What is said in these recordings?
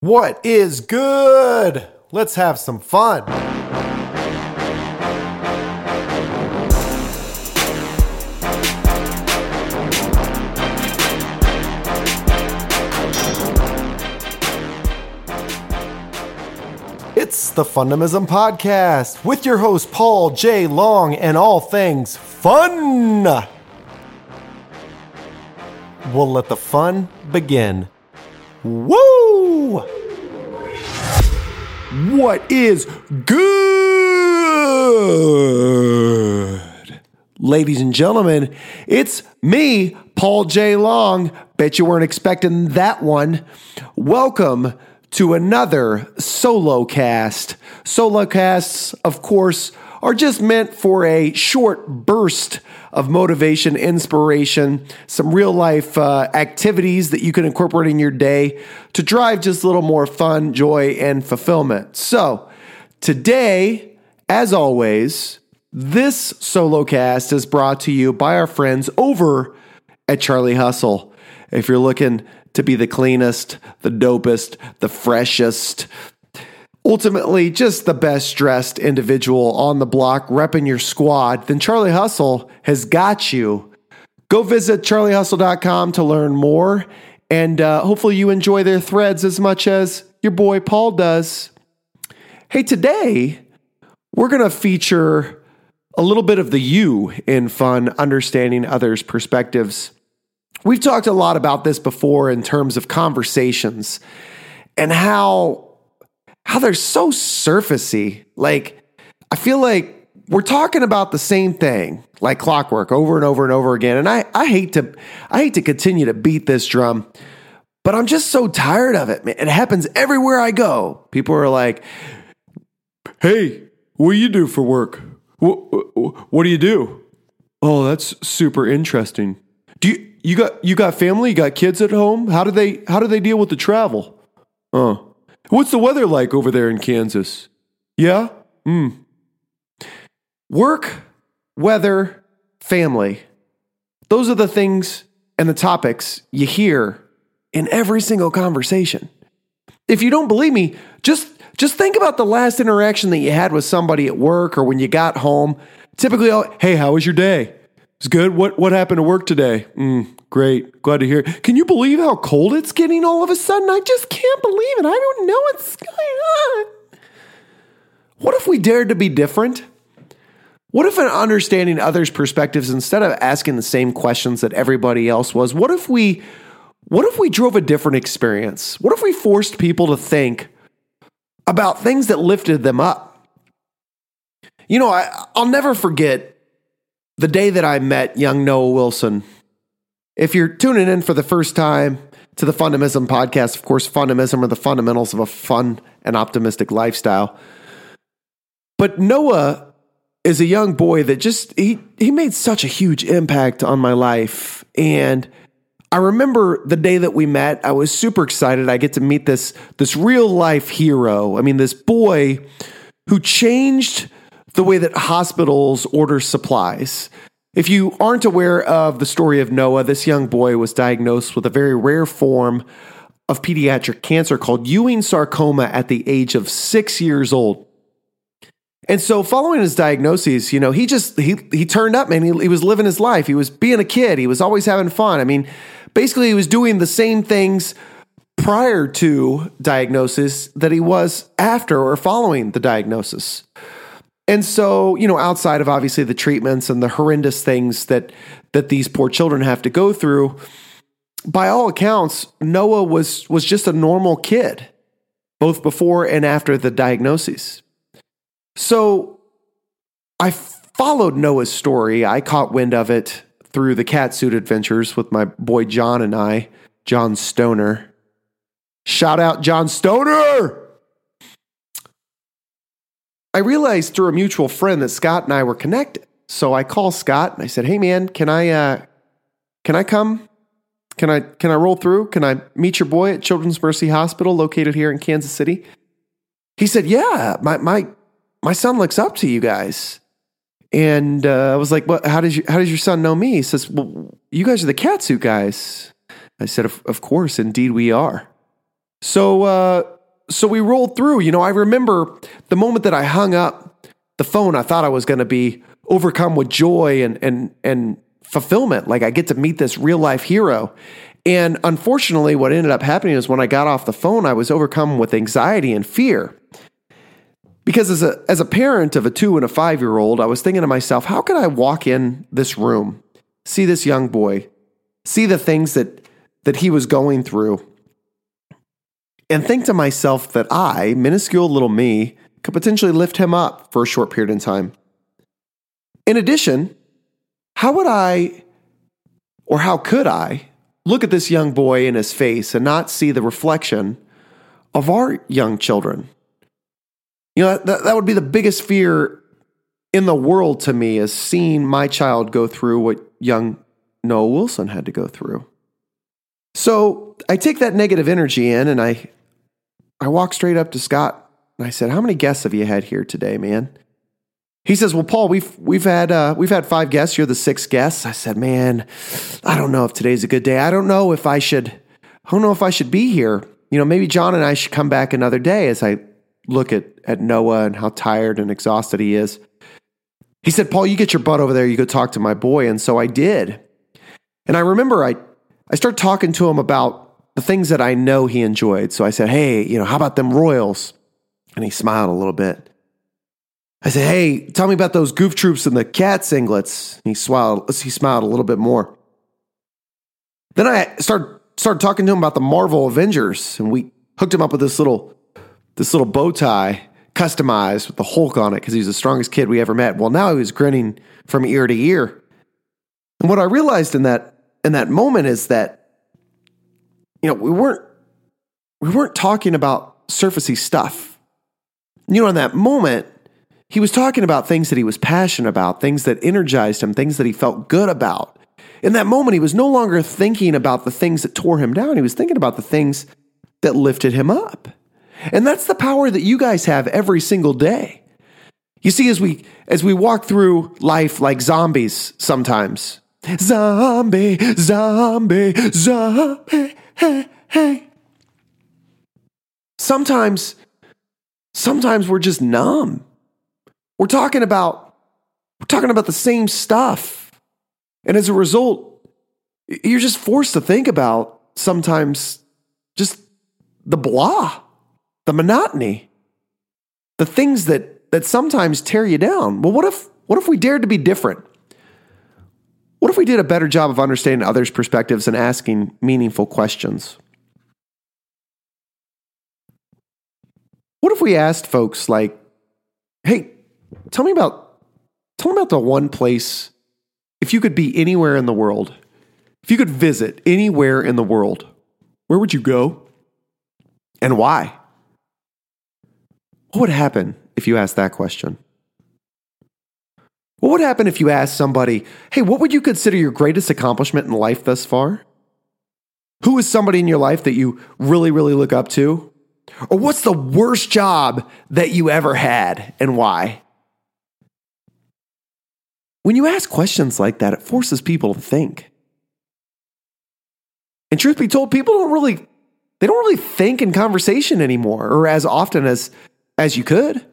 What is good? Let's have some fun. It's the Fundamism Podcast with your host, Paul J. Long, and all things fun. We'll let the fun begin. Woo! What is good? Ladies and gentlemen, it's me, Paul J. Long. Bet you weren't expecting that one. Welcome to another solo cast. Solo casts, of course, are just meant for a short burst of motivation, inspiration, some real life uh, activities that you can incorporate in your day to drive just a little more fun, joy, and fulfillment. So, today, as always, this solo cast is brought to you by our friends over at Charlie Hustle. If you're looking to be the cleanest, the dopest, the freshest, ultimately just the best dressed individual on the block repping your squad, then Charlie Hustle has got you. Go visit charliehustle.com to learn more, and uh, hopefully you enjoy their threads as much as your boy Paul does. Hey, today we're going to feature a little bit of the you in fun, understanding others' perspectives. We've talked a lot about this before in terms of conversations and how how they're so surfacey. Like I feel like we're talking about the same thing like clockwork over and over and over again. And I, I hate to I hate to continue to beat this drum, but I'm just so tired of it. Man. It happens everywhere I go. People are like, "Hey, what do you do for work? What, what do you do?" Oh, that's super interesting. Do you you got you got family? You got kids at home? How do they how do they deal with the travel? Oh, what's the weather like over there in Kansas? Yeah. Hmm. Work, weather, family. Those are the things and the topics you hear in every single conversation. If you don't believe me, just just think about the last interaction that you had with somebody at work or when you got home. Typically, hey, how was your day? It's good. What what happened to work today? Mm, great. Glad to hear. Can you believe how cold it's getting all of a sudden? I just can't believe it. I don't know what's going on. What if we dared to be different? What if in understanding others' perspectives, instead of asking the same questions that everybody else was, what if we what if we drove a different experience? What if we forced people to think about things that lifted them up? You know, I, I'll never forget the day that I met young Noah Wilson. If you're tuning in for the first time to the Fundamism podcast, of course, Fundamism are the fundamentals of a fun and optimistic lifestyle. But Noah is a young boy that just he he made such a huge impact on my life and I remember the day that we met, I was super excited. I get to meet this this real life hero. I mean, this boy who changed the way that hospitals order supplies. If you aren't aware of the story of Noah, this young boy was diagnosed with a very rare form of pediatric cancer called Ewing sarcoma at the age of six years old. And so, following his diagnosis, you know, he just he he turned up, man. He, he was living his life. He was being a kid. He was always having fun. I mean, basically, he was doing the same things prior to diagnosis that he was after or following the diagnosis. And so, you know, outside of obviously the treatments and the horrendous things that that these poor children have to go through, by all accounts, Noah was was just a normal kid, both before and after the diagnosis. So I followed Noah's story. I caught wind of it through the catsuit adventures with my boy John and I, John Stoner. Shout out John Stoner! I realized through a mutual friend that Scott and I were connected. So I call Scott and I said, "Hey man, can I uh, can I come? Can I can I roll through? Can I meet your boy at Children's Mercy Hospital located here in Kansas City?" He said, "Yeah, my my my son looks up to you guys." And uh, I was like, "Well, how does you, how does your son know me?" He says, "Well, you guys are the catsuit guys." I said, "Of, of course, indeed we are." So, uh, so we rolled through. You know, I remember the moment that I hung up the phone, I thought I was going to be overcome with joy and, and, and fulfillment. Like I get to meet this real life hero. And unfortunately, what ended up happening is when I got off the phone, I was overcome with anxiety and fear. Because as a, as a parent of a two and a five year old, I was thinking to myself, how could I walk in this room, see this young boy, see the things that, that he was going through, and think to myself that I, minuscule little me, could potentially lift him up for a short period in time. In addition, how would I, or how could I, look at this young boy in his face and not see the reflection of our young children? You know, that, that would be the biggest fear in the world to me is seeing my child go through what young Noah Wilson had to go through. So I take that negative energy in and I I walk straight up to Scott and I said, How many guests have you had here today, man? He says, "Well, Paul, we've we've had uh, we've had five guests. You're the sixth guest." I said, "Man, I don't know if today's a good day. I don't know if I should. I don't know if I should be here. You know, maybe John and I should come back another day." As I look at at Noah and how tired and exhausted he is, he said, "Paul, you get your butt over there. You go talk to my boy." And so I did. And I remember I I started talking to him about the things that I know he enjoyed. So I said, "Hey, you know, how about them Royals?" And he smiled a little bit. I said, Hey, tell me about those goof troops and the cat singlets. And he smiled, he smiled a little bit more. Then I started, started talking to him about the Marvel Avengers, and we hooked him up with this little, this little bow tie customized with the Hulk on it because he was the strongest kid we ever met. Well, now he was grinning from ear to ear. And what I realized in that in that moment is that, you know, we weren't we weren't talking about surfacey stuff. You know, in that moment, he was talking about things that he was passionate about, things that energized him, things that he felt good about. In that moment, he was no longer thinking about the things that tore him down. He was thinking about the things that lifted him up. And that's the power that you guys have every single day. You see, as we as we walk through life like zombies sometimes. Zombie, zombie, zombie, hey, hey. Sometimes, sometimes we're just numb. We're talking about we're talking about the same stuff. And as a result, you're just forced to think about sometimes just the blah, the monotony, the things that that sometimes tear you down. Well, what if what if we dared to be different? What if we did a better job of understanding others' perspectives and asking meaningful questions? What if we asked folks like, hey, Tell me about tell me about the one place if you could be anywhere in the world. If you could visit anywhere in the world, where would you go? And why? What would happen if you asked that question? What would happen if you asked somebody, hey, what would you consider your greatest accomplishment in life thus far? Who is somebody in your life that you really, really look up to? Or what's the worst job that you ever had and why? When you ask questions like that, it forces people to think. And truth be told, people don't really they don't really think in conversation anymore or as often as as you could.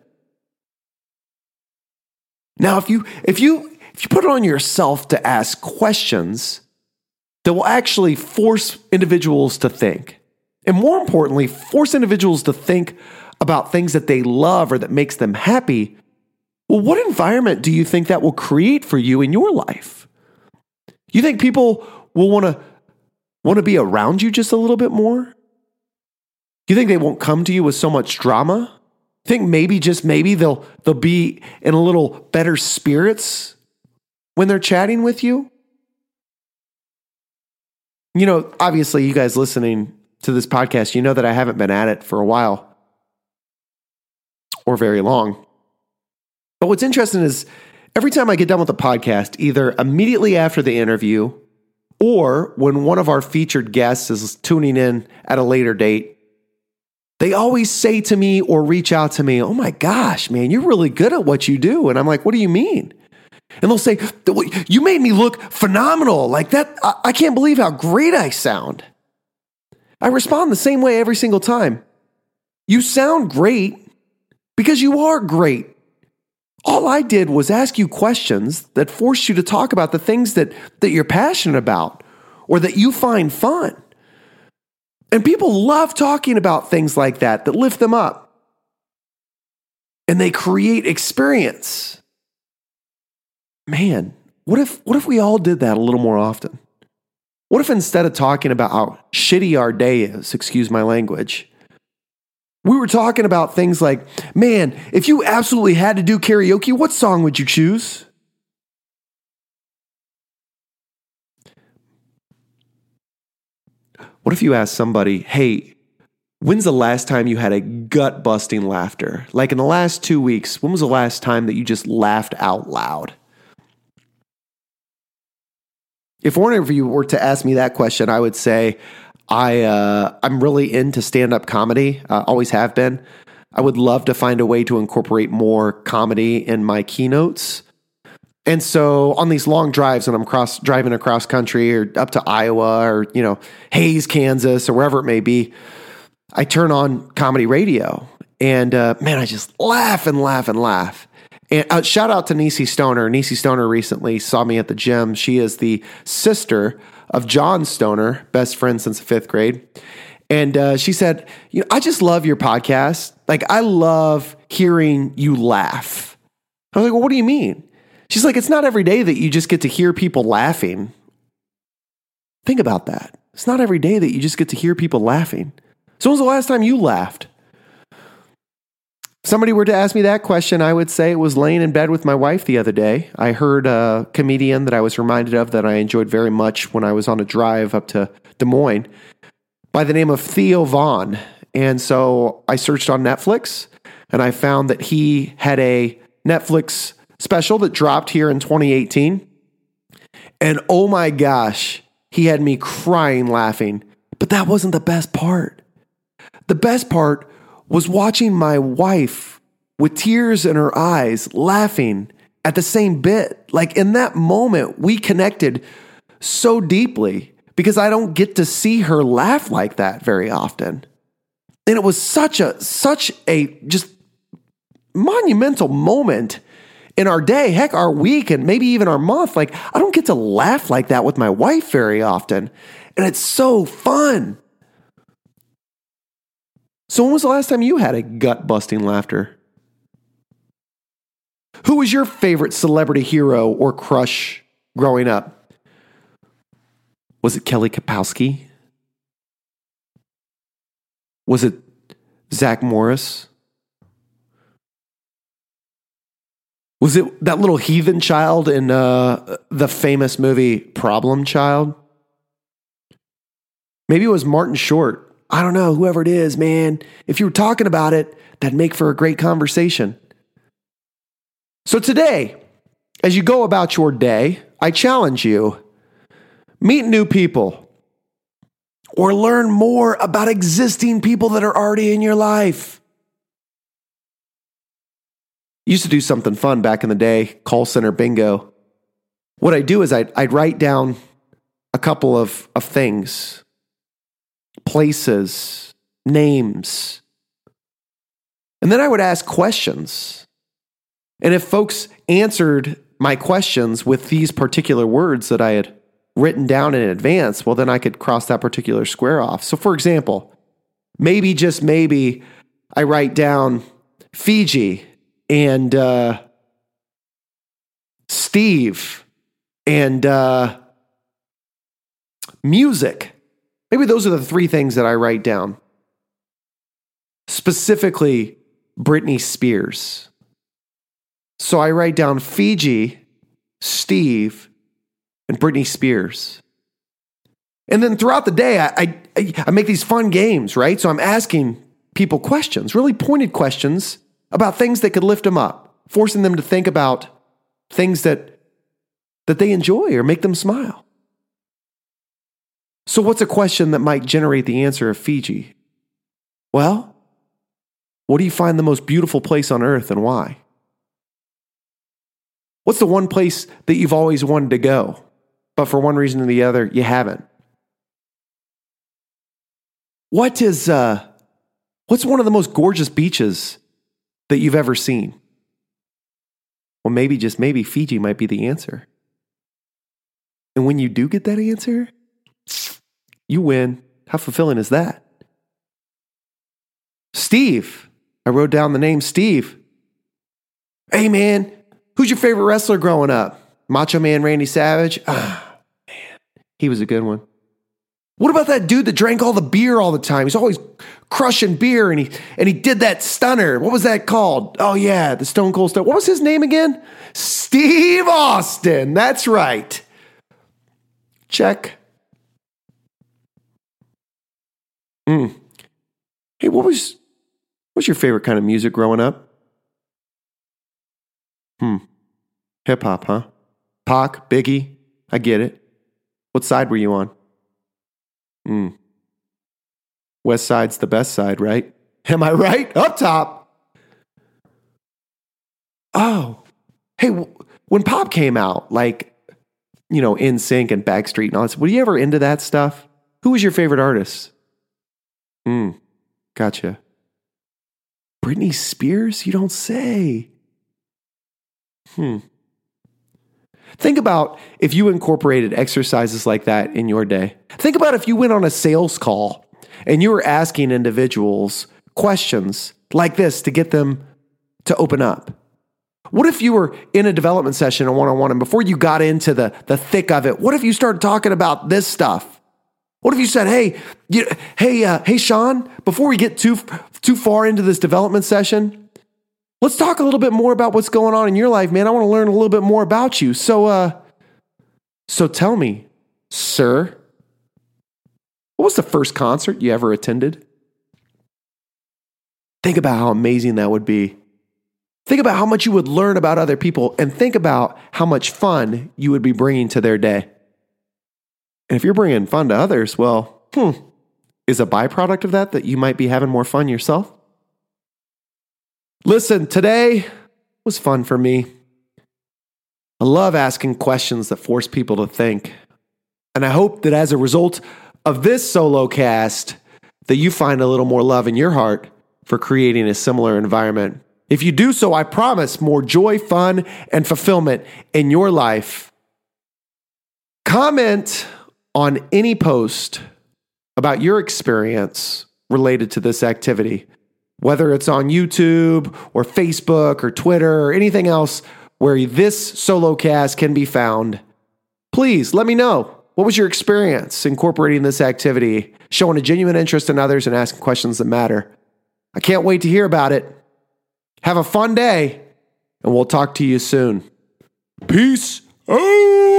Now, if you if you if you put it on yourself to ask questions that will actually force individuals to think, and more importantly, force individuals to think about things that they love or that makes them happy, well, what environment do you think that will create for you in your life? You think people will want to want to be around you just a little bit more? You think they won't come to you with so much drama? Think maybe just maybe they'll they'll be in a little better spirits when they're chatting with you? You know, obviously you guys listening to this podcast, you know that I haven't been at it for a while or very long. But what's interesting is every time I get done with the podcast, either immediately after the interview or when one of our featured guests is tuning in at a later date, they always say to me or reach out to me, Oh my gosh, man, you're really good at what you do. And I'm like, What do you mean? And they'll say, You made me look phenomenal. Like that, I can't believe how great I sound. I respond the same way every single time. You sound great because you are great. All I did was ask you questions that forced you to talk about the things that, that you're passionate about or that you find fun. And people love talking about things like that that lift them up. And they create experience. Man, what if what if we all did that a little more often? What if instead of talking about how shitty our day is, excuse my language, we were talking about things like, man, if you absolutely had to do karaoke, what song would you choose? What if you ask somebody, hey, when's the last time you had a gut busting laughter? Like in the last two weeks, when was the last time that you just laughed out loud? If one of you were to ask me that question, I would say, I uh, I'm really into stand up comedy. Uh, always have been. I would love to find a way to incorporate more comedy in my keynotes. And so on these long drives when I'm cross driving across country or up to Iowa or you know Hays, Kansas or wherever it may be, I turn on comedy radio and uh, man, I just laugh and laugh and laugh. And uh, shout out to Nisi Stoner. Nisi Stoner recently saw me at the gym. She is the sister of John Stoner, best friend since the fifth grade. And uh, she said, "You know, I just love your podcast. Like, I love hearing you laugh." I was like, "Well, what do you mean?" She's like, "It's not every day that you just get to hear people laughing." Think about that. It's not every day that you just get to hear people laughing. So, when was the last time you laughed? If somebody were to ask me that question, I would say it was laying in bed with my wife the other day. I heard a comedian that I was reminded of that I enjoyed very much when I was on a drive up to Des Moines by the name of Theo Von. And so I searched on Netflix and I found that he had a Netflix special that dropped here in 2018. And oh my gosh, he had me crying laughing. But that wasn't the best part. The best part was watching my wife with tears in her eyes laughing at the same bit. Like in that moment, we connected so deeply because I don't get to see her laugh like that very often. And it was such a such a just monumental moment in our day, heck, our week, and maybe even our month. Like, I don't get to laugh like that with my wife very often. And it's so fun. So, when was the last time you had a gut busting laughter? Who was your favorite celebrity hero or crush growing up? Was it Kelly Kapowski? Was it Zach Morris? Was it that little heathen child in uh, the famous movie Problem Child? Maybe it was Martin Short. I don't know, whoever it is, man, if you were talking about it, that'd make for a great conversation. So today, as you go about your day, I challenge you meet new people or learn more about existing people that are already in your life. Used to do something fun back in the day, call center bingo. What I do is I'd, I'd write down a couple of, of things places, names. And then I would ask questions. And if folks answered my questions with these particular words that I had written down in advance, well, then I could cross that particular square off. So, for example, maybe just maybe I write down Fiji and uh, Steve and uh, music. Maybe those are the three things that I write down. Specifically, Britney Spears. So I write down Fiji, Steve, and Britney Spears. And then throughout the day, I, I, I, make these fun games, right? So I'm asking people questions, really pointed questions about things that could lift them up, forcing them to think about things that, that they enjoy or make them smile. So, what's a question that might generate the answer of Fiji? Well, what do you find the most beautiful place on earth and why? What's the one place that you've always wanted to go, but for one reason or the other, you haven't? What is uh what's one of the most gorgeous beaches that you've ever seen? Well, maybe just maybe Fiji might be the answer. And when you do get that answer, you win. How fulfilling is that? Steve. I wrote down the name Steve. Hey man, who's your favorite wrestler growing up? Macho Man Randy Savage? Ah, man, he was a good one. What about that dude that drank all the beer all the time? He's always crushing beer and he and he did that stunner. What was that called? Oh yeah, the Stone Cold Stunner. What was his name again? Steve Austin. That's right. Check. Mm. Hey, what was what's your favorite kind of music growing up? Hmm. Hip hop, huh? Pac, Biggie. I get it. What side were you on? Hmm. West side's the best side, right? Am I right? Up top. Oh, hey, when Pop came out, like, you know, NSYNC and Backstreet and all this, were you ever into that stuff? Who was your favorite artist? Hmm, gotcha. Britney Spears? You don't say. Hmm. Think about if you incorporated exercises like that in your day. Think about if you went on a sales call and you were asking individuals questions like this to get them to open up. What if you were in a development session, a one on one, and before you got into the, the thick of it, what if you started talking about this stuff? What if you said, "Hey, you, hey, uh, hey, Sean, before we get too too far into this development session, let's talk a little bit more about what's going on in your life, man. I want to learn a little bit more about you. So, uh, so tell me, sir, what was the first concert you ever attended? Think about how amazing that would be. Think about how much you would learn about other people, and think about how much fun you would be bringing to their day. And if you're bringing fun to others, well, hmm, is a byproduct of that that you might be having more fun yourself? Listen, today was fun for me. I love asking questions that force people to think. And I hope that as a result of this solo cast, that you find a little more love in your heart for creating a similar environment. If you do so, I promise more joy, fun, and fulfillment in your life. Comment on any post about your experience related to this activity, whether it's on YouTube or Facebook or Twitter or anything else where this solo cast can be found. Please let me know. What was your experience incorporating this activity, showing a genuine interest in others and asking questions that matter? I can't wait to hear about it. Have a fun day, and we'll talk to you soon. Peace out.